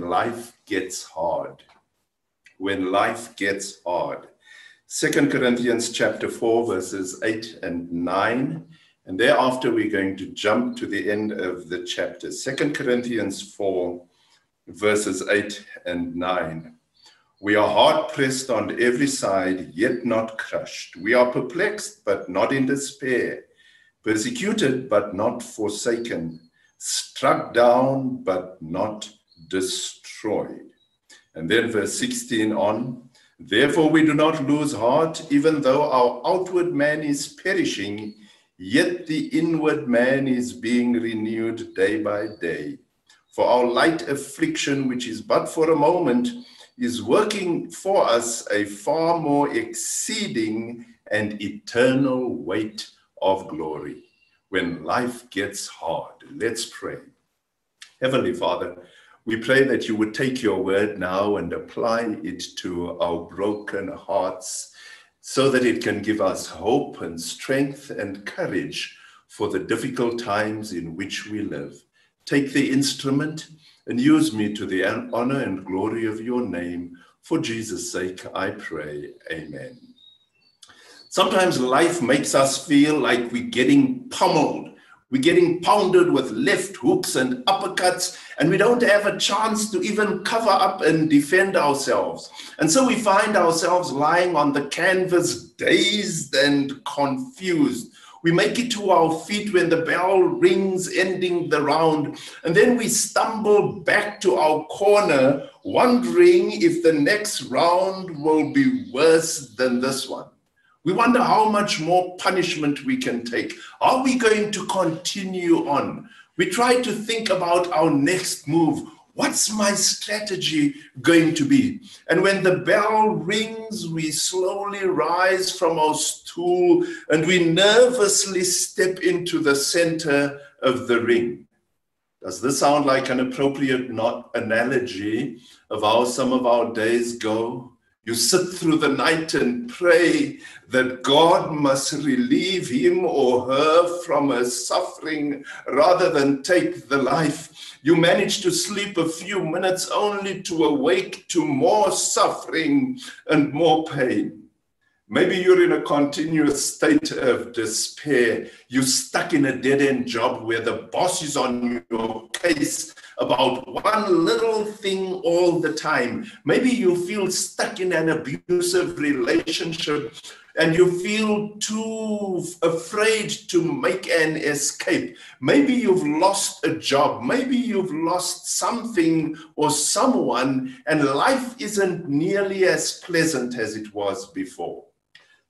life gets hard. When life gets hard. Second Corinthians chapter 4, verses 8 and 9. And thereafter, we're going to jump to the end of the chapter. Second Corinthians 4, verses 8 and 9. We are hard pressed on every side, yet not crushed. We are perplexed, but not in despair. Persecuted, but not forsaken. Struck down, but not destroyed. And then verse 16 on. Therefore, we do not lose heart, even though our outward man is perishing Yet the inward man is being renewed day by day. For our light affliction, which is but for a moment, is working for us a far more exceeding and eternal weight of glory. When life gets hard, let's pray. Heavenly Father, we pray that you would take your word now and apply it to our broken hearts so that it can give us hope and strength and courage for the difficult times in which we live. Take the instrument and use me to the honor and glory of your name. For Jesus' sake, I pray. Amen. Sometimes life makes us feel like we're getting pummeled we're getting pounded with left hooks and uppercuts, and we don't have a chance to even cover up and defend ourselves. And so we find ourselves lying on the canvas, dazed and confused. We make it to our feet when the bell rings, ending the round, and then we stumble back to our corner, wondering if the next round will be worse than this one. We wonder how much more punishment we can take. Are we going to continue on? We try to think about our next move. What's my strategy going to be? And when the bell rings, we slowly rise from our stool and we nervously step into the center of the ring. Does this sound like an appropriate not analogy of how some of our days go? You sit through the night and pray that God must relieve him or her from a suffering rather than take the life. You manage to sleep a few minutes only to awake to more suffering and more pain. Maybe you're in a continuous state of despair. You're stuck in a dead end job where the boss is on your case about one little thing all the time. Maybe you feel stuck in an abusive relationship and you feel too afraid to make an escape. Maybe you've lost a job. Maybe you've lost something or someone, and life isn't nearly as pleasant as it was before.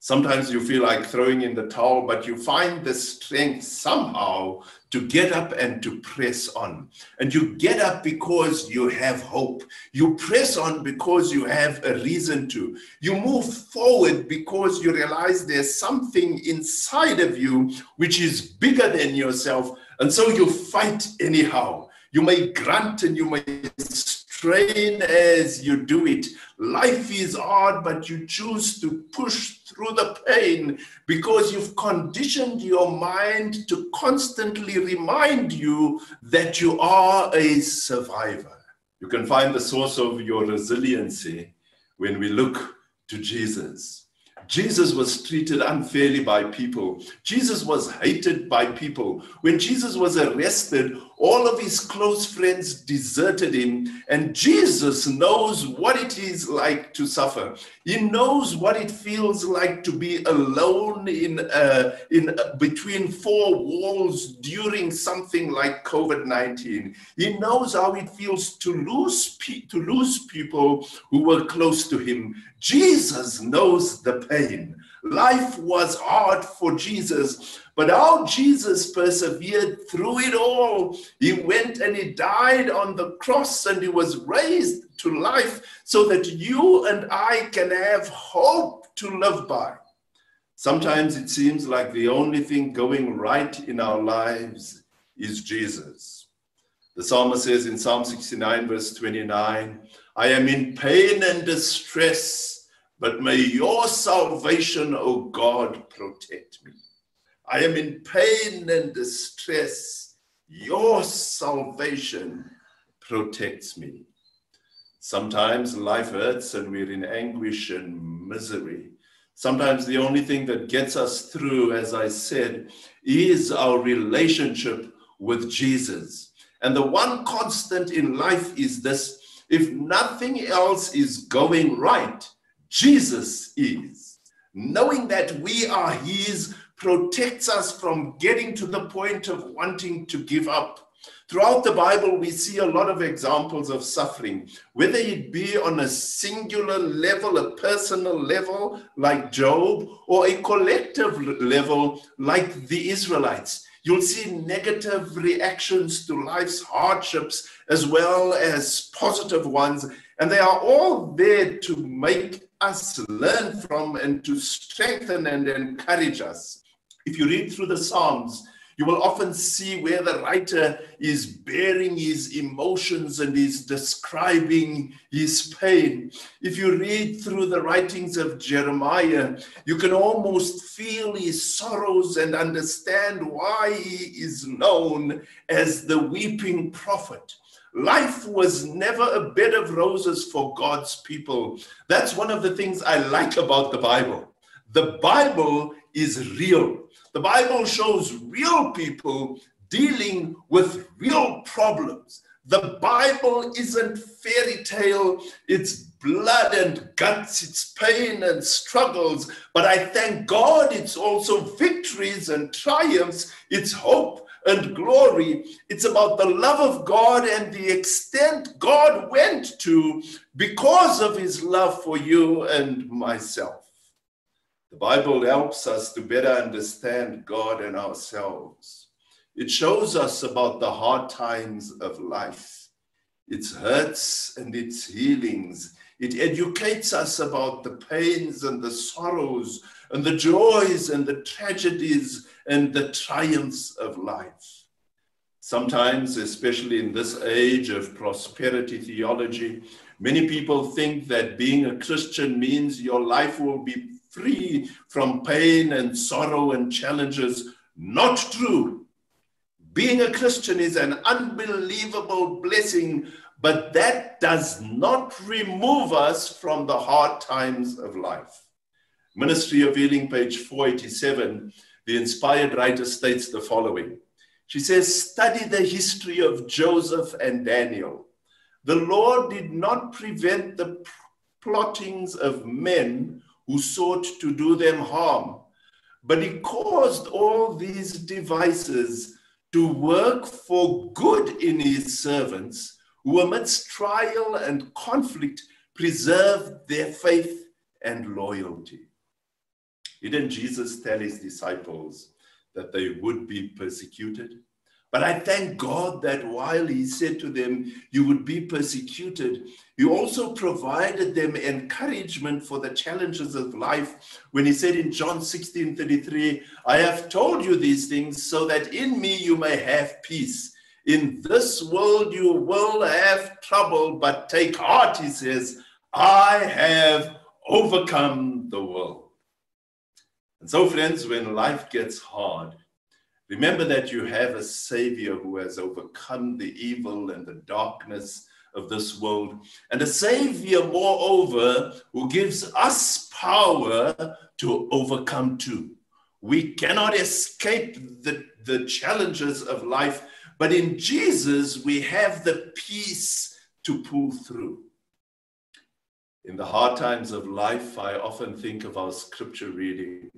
Sometimes you feel like throwing in the towel, but you find the strength somehow to get up and to press on. And you get up because you have hope. You press on because you have a reason to. You move forward because you realize there's something inside of you which is bigger than yourself. And so you fight anyhow. You may grunt and you may strain as you do it. Life is hard, but you choose to push through the pain because you've conditioned your mind to constantly remind you that you are a survivor. You can find the source of your resiliency when we look to Jesus. Jesus was treated unfairly by people. Jesus was hated by people. When Jesus was arrested, all of his close friends deserted him, and Jesus knows what it is like to suffer. He knows what it feels like to be alone in uh, in uh, between four walls during something like COVID nineteen. He knows how it feels to lose pe- to lose people who were close to him. Jesus knows the pain. Life was hard for Jesus, but how Jesus persevered through it all. He went and he died on the cross and he was raised to life so that you and I can have hope to live by. Sometimes it seems like the only thing going right in our lives is Jesus. The psalmist says in Psalm 69, verse 29, I am in pain and distress, but may your salvation, O God, protect me. I am in pain and distress. Your salvation protects me. Sometimes life hurts and we're in anguish and misery. Sometimes the only thing that gets us through, as I said, is our relationship with Jesus. And the one constant in life is this if nothing else is going right, Jesus is. Knowing that we are His protects us from getting to the point of wanting to give up. Throughout the Bible, we see a lot of examples of suffering, whether it be on a singular level, a personal level like Job, or a collective level like the Israelites. You'll see negative reactions to life's hardships as well as positive ones, and they are all there to make us learn from and to strengthen and encourage us. If you read through the Psalms, you will often see where the writer is bearing his emotions and is describing his pain. If you read through the writings of Jeremiah, you can almost feel his sorrows and understand why he is known as the weeping prophet. Life was never a bed of roses for God's people. That's one of the things I like about the Bible. The Bible is real. The Bible shows real people dealing with real problems. The Bible isn't fairy tale, it's blood and guts, it's pain and struggles. But I thank God it's also victories and triumphs, it's hope and glory. It's about the love of God and the extent God went to because of his love for you and myself. The Bible helps us to better understand God and ourselves. It shows us about the hard times of life, its hurts and its healings. It educates us about the pains and the sorrows and the joys and the tragedies and the triumphs of life. Sometimes, especially in this age of prosperity theology, many people think that being a Christian means your life will be free from pain and sorrow and challenges. Not true. Being a Christian is an unbelievable blessing, but that does not remove us from the hard times of life. Ministry of Healing, page 487, the inspired writer states the following. She says, Study the history of Joseph and Daniel. The Lord did not prevent the plottings of men who sought to do them harm. But he caused all these devices to work for good in his servants, who amidst trial and conflict preserved their faith and loyalty. Didn't Jesus tell his disciples that they would be persecuted? But I thank God that while He said to them, You would be persecuted, He also provided them encouragement for the challenges of life when He said in John 16 33, I have told you these things so that in me you may have peace. In this world you will have trouble, but take heart, He says, I have overcome the world. And so, friends, when life gets hard, Remember that you have a Savior who has overcome the evil and the darkness of this world, and a Savior, moreover, who gives us power to overcome too. We cannot escape the, the challenges of life, but in Jesus, we have the peace to pull through. In the hard times of life, I often think of our scripture reading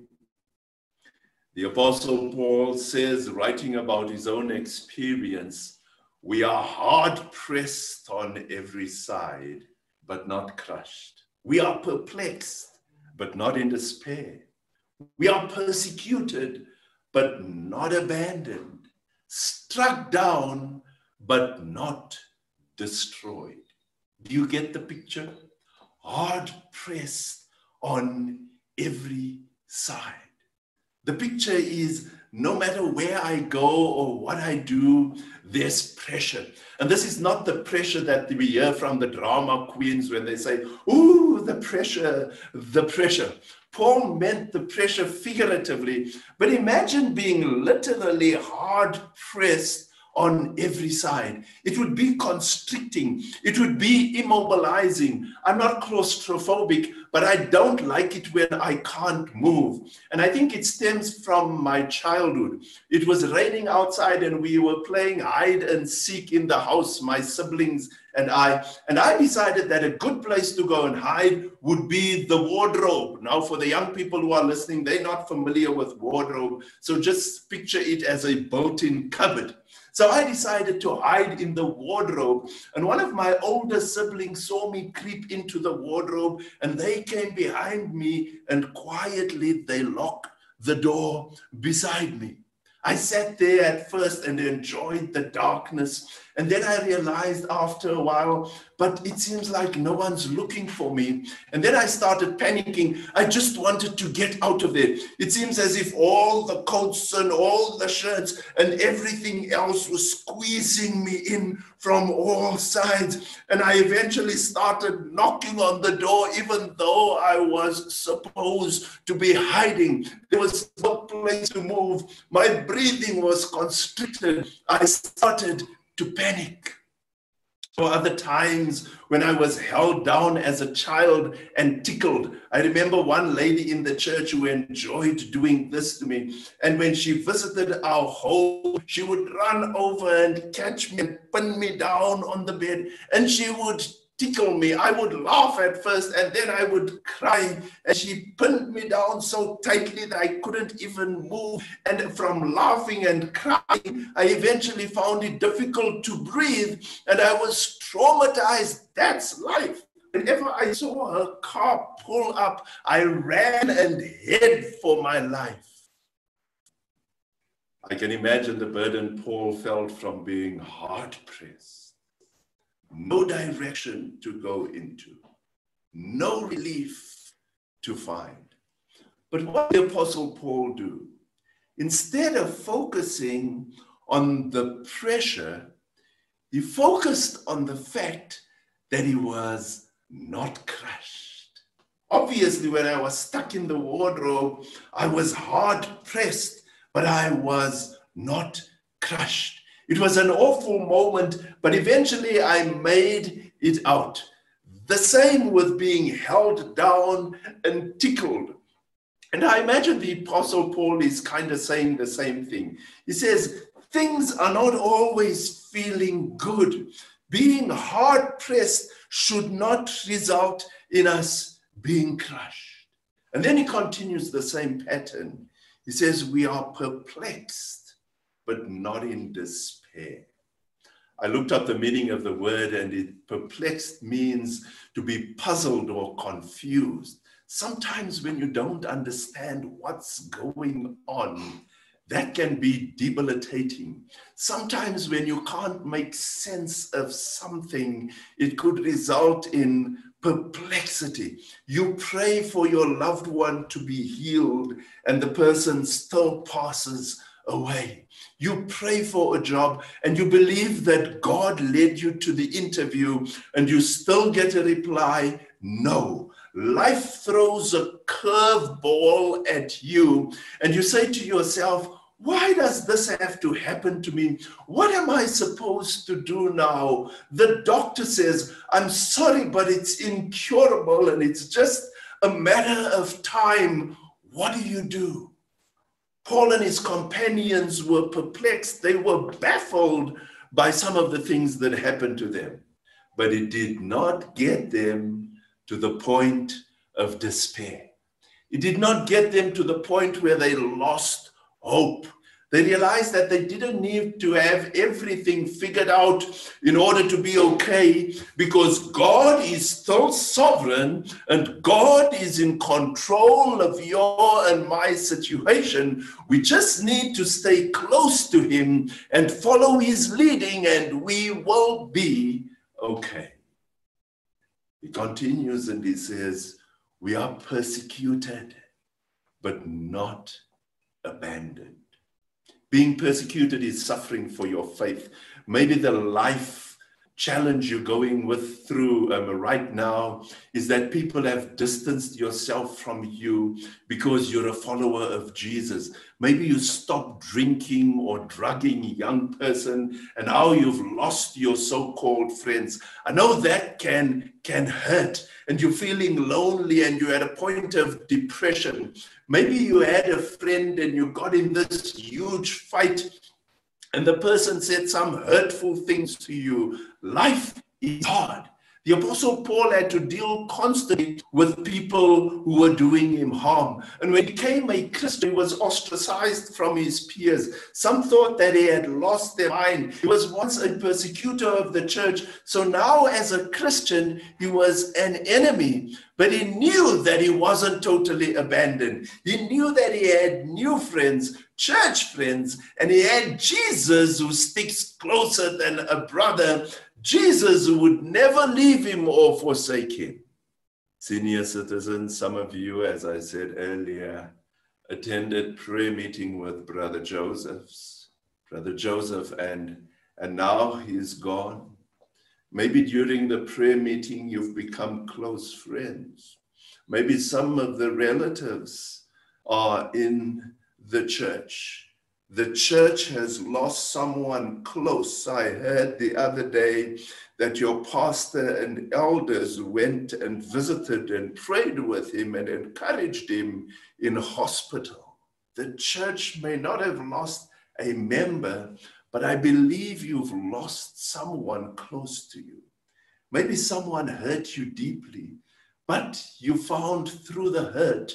the Apostle Paul says, writing about his own experience, we are hard pressed on every side, but not crushed. We are perplexed, but not in despair. We are persecuted, but not abandoned. Struck down, but not destroyed. Do you get the picture? Hard pressed on every side. The picture is no matter where I go or what I do, there's pressure. And this is not the pressure that we hear from the drama queens when they say, Ooh, the pressure, the pressure. Paul meant the pressure figuratively, but imagine being literally hard pressed on every side. It would be constricting. It would be immobilizing. I'm not claustrophobic, but I don't like it when I can't move. And I think it stems from my childhood. It was raining outside and we were playing hide and seek in the house, my siblings and I. And I decided that a good place to go and hide would be the wardrobe. Now, for the young people who are listening, they're not familiar with wardrobe. So just picture it as a built in cupboard. So I decided to hide in the wardrobe. And one of my older siblings saw me creep into the wardrobe and they came behind me and quietly they locked the door beside me. I sat there at first and enjoyed the darkness. And then I realized after a while, but it seems like no one's looking for me. And then I started panicking. I just wanted to get out of there. It seems as if all the coats and all the shirts and everything else was squeezing me in from all sides. And I eventually started knocking on the door, even though I was supposed to be hiding. There was no place to move. My breathing was constricted. I started to panic. Or other times when I was held down as a child and tickled. I remember one lady in the church who enjoyed doing this to me. And when she visited our home, she would run over and catch me and pin me down on the bed. And she would tickle me. I would laugh at first and then I would cry. And she pinned me down so tightly that I couldn't even move. And from laughing and crying, I eventually found it difficult to breathe and I was traumatized. That's life. Whenever I saw her car pull up, I ran and hid for my life. I can imagine the burden Paul felt from being hard pressed no direction to go into, no relief to find. But what did the Apostle Paul do? Instead of focusing on the pressure, he focused on the fact that he was not crushed. Obviously, when I was stuck in the wardrobe, I was hard pressed, but I was not crushed. It was an awful moment, but eventually I made it out. The same with being held down and tickled. And I imagine the Apostle Paul is kind of saying the same thing. He says, Things are not always feeling good. Being hard pressed should not result in us being crushed. And then he continues the same pattern. He says, We are perplexed but not in despair. I looked up the meaning of the word, and it perplexed means to be puzzled or confused. Sometimes, when you don't understand what's going on, that can be debilitating. Sometimes, when you can't make sense of something, it could result in perplexity. You pray for your loved one to be healed, and the person still passes away. You pray for a job and you believe that God led you to the interview and you still get a reply no. Life throws a curveball at you and you say to yourself, why does this have to happen to me? What am I supposed to do now? The doctor says, I'm sorry, but it's incurable and it's just a matter of time. What do you do? Paul and his companions were perplexed. They were baffled by some of the things that happened to them. But it did not get them to the point of despair. It did not get them to the point where they lost hope. They realized that they didn't need to have everything figured out in order to be okay because God is still sovereign and God is in control of your and my situation. We just need to stay close to Him and follow His leading, and we will be okay. He continues and he says, We are persecuted, but not abandoned. Being persecuted is suffering for your faith. Maybe the life challenge you're going with through um, right now is that people have distanced yourself from you because you're a follower of Jesus. Maybe you stopped drinking or drugging, young person, and now you've lost your so-called friends. I know that can can hurt, and you're feeling lonely, and you're at a point of depression. Maybe you had a friend and you got in this huge fight and the person said some hurtful things to you, life is hard. The Apostle Paul had to deal constantly with people who were doing him harm. And when he became a Christian, he was ostracized from his peers. Some thought that he had lost their mind. He was once a persecutor of the church. So now, as a Christian, he was an enemy. But he knew that he wasn't totally abandoned. He knew that he had new friends, church friends, and he had Jesus who sticks closer than a brother Jesus would never leave him or forsake him. Senior citizens, some of you, as I said earlier, attended prayer meeting with Brother Joseph's, Brother Joseph, and, and now he's gone. Maybe during the prayer meeting, you've become close friends. Maybe some of the relatives are in the church the church has lost someone close. I heard the other day that your pastor and elders went and visited and prayed with him and encouraged him in hospital. The church may not have lost a member, but I believe you've lost someone close to you. Maybe someone hurt you deeply, but you found through the hurt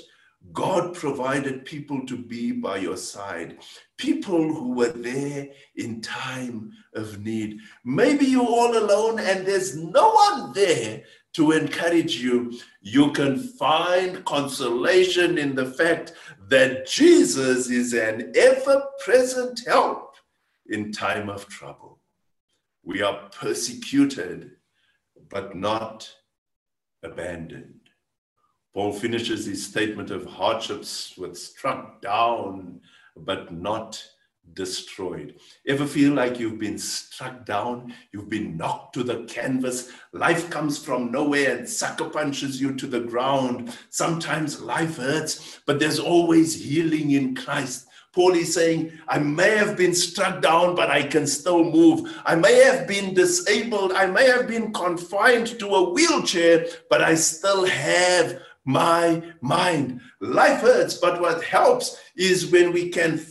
God provided people to be by your side, people who were there in time of need. Maybe you're all alone and there's no one there to encourage you. You can find consolation in the fact that Jesus is an ever present help in time of trouble. We are persecuted, but not abandoned. Paul finishes his statement of hardships with struck down, but not destroyed. Ever feel like you've been struck down? You've been knocked to the canvas. Life comes from nowhere and sucker punches you to the ground. Sometimes life hurts, but there's always healing in Christ. Paul is saying, I may have been struck down, but I can still move. I may have been disabled. I may have been confined to a wheelchair, but I still have my mind. Life hurts, but what helps is when we can,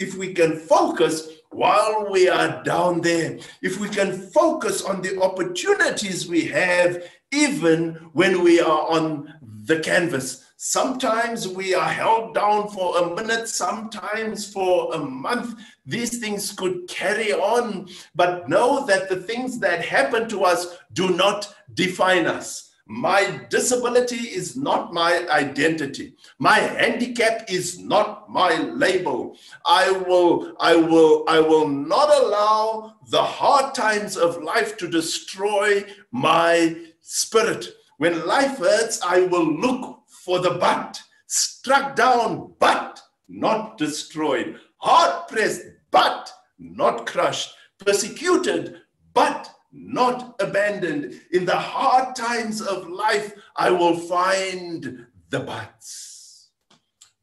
if we can focus while we are down there, if we can focus on the opportunities we have, even when we are on the canvas. Sometimes we are held down for a minute, sometimes for a month. These things could carry on, but know that the things that happen to us do not define us. My disability is not my identity. My handicap is not my label. I will, I will, I will not allow the hard times of life to destroy my spirit. When life hurts, I will look for the but, struck down, but not destroyed, hard pressed, but not crushed, persecuted, but not abandoned. In the hard times of life, I will find the buts.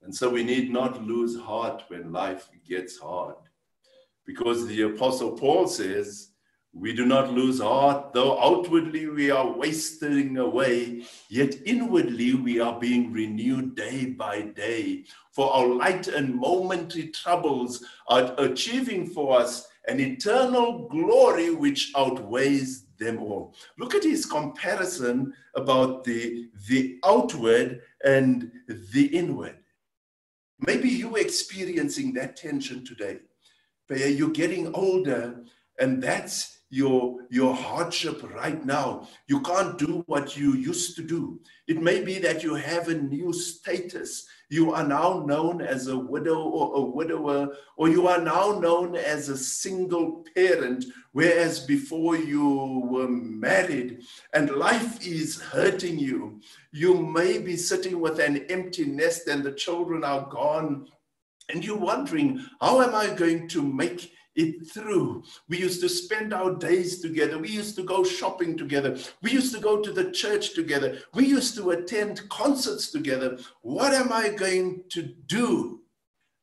And so we need not lose heart when life gets hard. Because the Apostle Paul says, we do not lose heart, though outwardly we are wasting away, yet inwardly we are being renewed day by day. For our light and momentary troubles are achieving for us an eternal glory which outweighs them all. Look at his comparison about the, the outward and the inward. Maybe you're experiencing that tension today, where you're getting older, and that's your, your hardship right now. You can't do what you used to do. It may be that you have a new status you are now known as a widow or a widower, or you are now known as a single parent, whereas before you were married and life is hurting you. You may be sitting with an empty nest and the children are gone, and you're wondering, how am I going to make it through. We used to spend our days together. We used to go shopping together. We used to go to the church together. We used to attend concerts together. What am I going to do?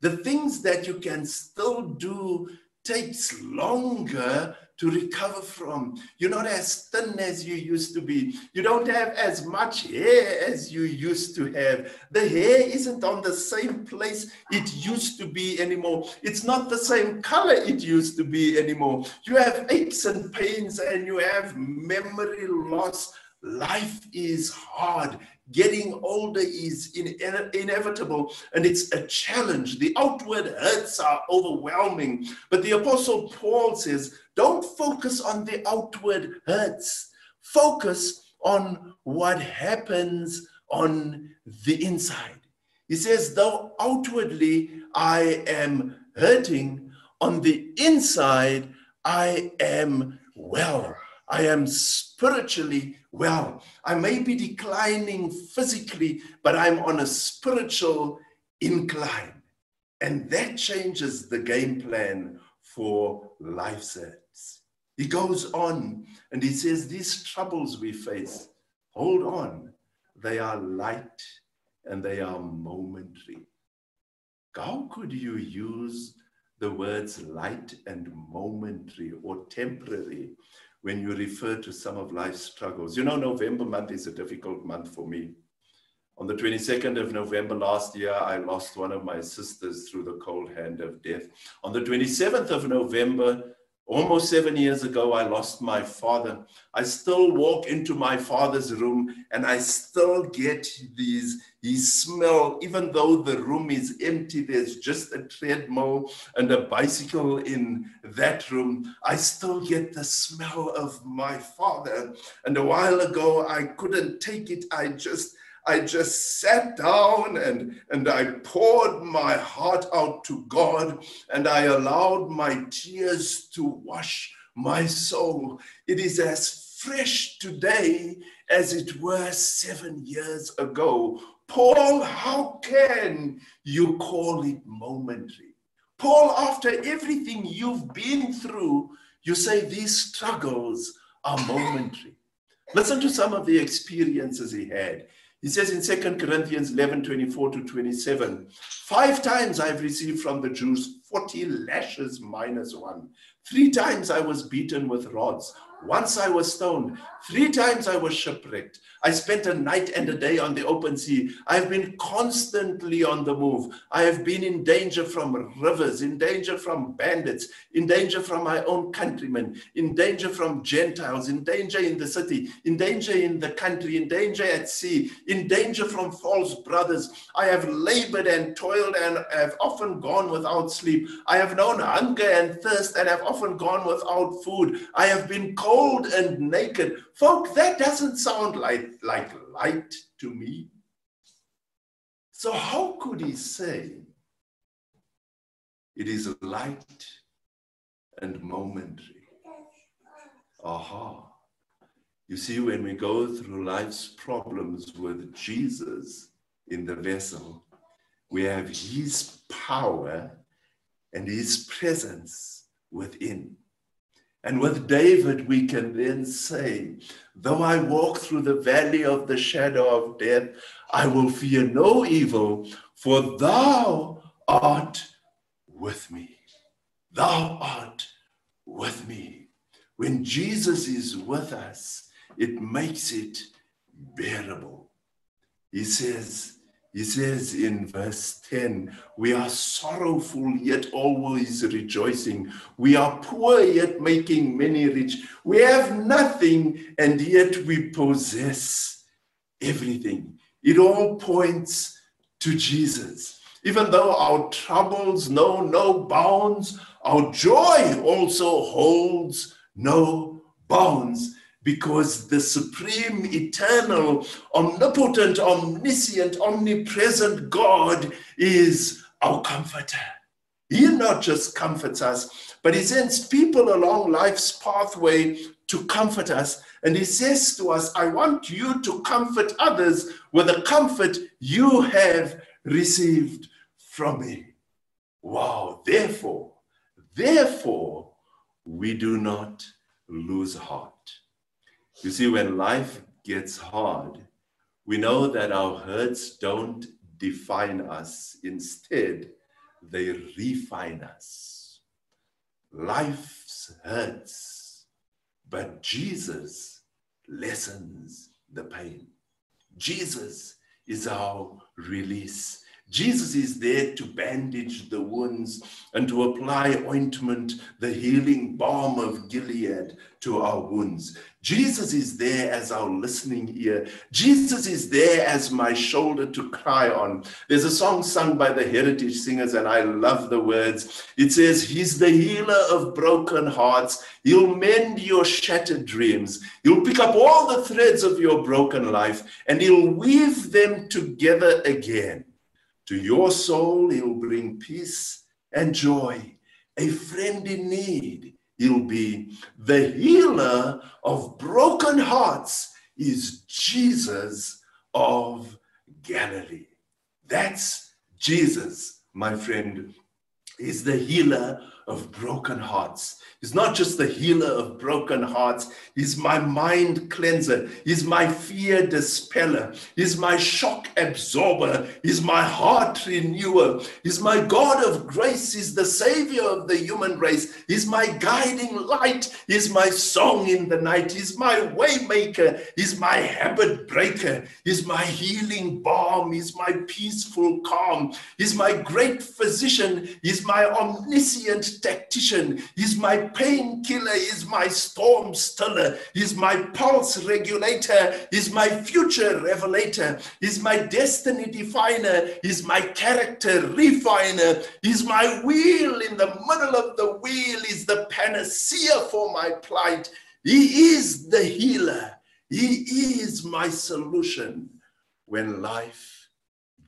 The things that you can still do takes longer to recover from. You're not as thin as you used to be. You don't have as much hair as you used to have. The hair isn't on the same place it used to be anymore. It's not the same color it used to be anymore. You have aches and pains and you have memory loss. Life is hard. Getting older is in, inevitable and it's a challenge. The outward hurts are overwhelming. But the Apostle Paul says, don't focus on the outward hurts, focus on what happens on the inside. He says, though outwardly I am hurting, on the inside I am well. I am spiritually well. I may be declining physically, but I'm on a spiritual incline. And that changes the game plan for life sets. He goes on and he says, These troubles we face, hold on, they are light and they are momentary. How could you use the words light and momentary or temporary when you refer to some of life's struggles. You know, November month is a difficult month for me. On the 22nd of November last year, I lost one of my sisters through the cold hand of death. On the 27th of November, Almost seven years ago, I lost my father. I still walk into my father's room and I still get these, his smell, even though the room is empty, there's just a treadmill and a bicycle in that room. I still get the smell of my father. And a while ago, I couldn't take it. I just, I just sat down and, and I poured my heart out to God and I allowed my tears to wash my soul. It is as fresh today as it was seven years ago. Paul, how can you call it momentary? Paul, after everything you've been through, you say these struggles are momentary. Listen to some of the experiences he had. He says in 2 Corinthians 11 24 to 27, five times I've received from the Jews 40 lashes minus one. Three times I was beaten with rods. Once I was stoned. Three times I was shipwrecked. I spent a night and a day on the open sea. I've been constantly on the move. I have been in danger from rivers, in danger from bandits, in danger from my own countrymen, in danger from Gentiles, in danger in the city, in danger in the country, in danger at sea, in danger from false brothers. I have labored and toiled and have often gone without sleep. I have known hunger and thirst and have often gone without food. I have been cold and naked. Folk, that doesn't sound like, like light to me. So, how could he say it is light and momentary? Aha. You see, when we go through life's problems with Jesus in the vessel, we have his power and his presence within. And with David, we can then say, Though I walk through the valley of the shadow of death, I will fear no evil, for thou art with me. Thou art with me. When Jesus is with us, it makes it bearable. He says, he says in verse 10, we are sorrowful yet always rejoicing. We are poor yet making many rich. We have nothing and yet we possess everything. It all points to Jesus. Even though our troubles know no bounds, our joy also holds no bounds because the supreme, eternal, omnipotent, omniscient, omnipresent God is our comforter. He not just comforts us, but he sends people along life's pathway to comfort us. And he says to us, I want you to comfort others with the comfort you have received from me. Wow. Therefore, Therefore, we do not lose heart. You see, when life gets hard, we know that our hurts don't define us. Instead, they refine us. Life's hurts, but Jesus lessens the pain. Jesus is our release. Jesus is there to bandage the wounds and to apply ointment, the healing balm of Gilead to our wounds. Jesus is there as our listening ear. Jesus is there as my shoulder to cry on. There's a song sung by the Heritage Singers, and I love the words. It says, He's the healer of broken hearts. He'll mend your shattered dreams. He'll pick up all the threads of your broken life and he'll weave them together again. To your soul, he'll bring peace and joy, a friend in need. He'll be the healer of broken hearts, is Jesus of Galilee. That's Jesus, my friend, is the healer of broken hearts. He's not just the healer of broken hearts. He's my mind cleanser. He's my fear dispeller. He's my shock absorber. He's my heart renewer. He's my God of grace. He's the savior of the human race. He's my guiding light. He's my song in the night. He's my waymaker. He's my habit breaker. He's my healing balm. He's my peaceful calm. He's my great physician. He's my omniscient tactician. He's my painkiller. He's my storm stiller. He's my pulse regulator. He's my future revelator. He's my destiny definer. He's my character refiner. He's my wheel in the middle of the wheel. He's the panacea for my plight. He is the healer. He is my solution when life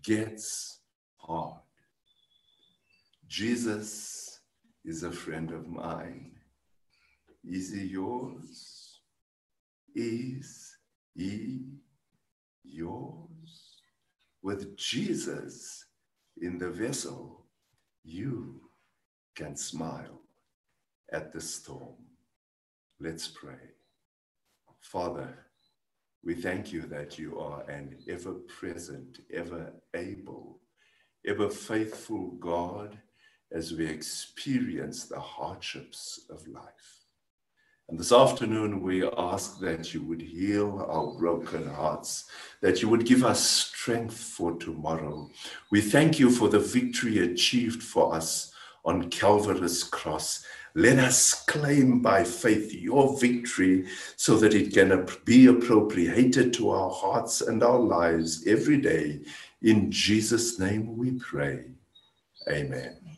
gets hard. Jesus is a friend of mine. Is he yours? Is he yours? With Jesus in the vessel, you can smile at the storm. Let's pray. Father, we thank you that you are an ever present, ever able, ever faithful God as we experience the hardships of life. And this afternoon, we ask that you would heal our broken hearts, that you would give us strength for tomorrow. We thank you for the victory achieved for us on Calvary's cross. Let us claim by faith your victory so that it can be appropriated to our hearts and our lives every day. In Jesus' name we pray. Amen.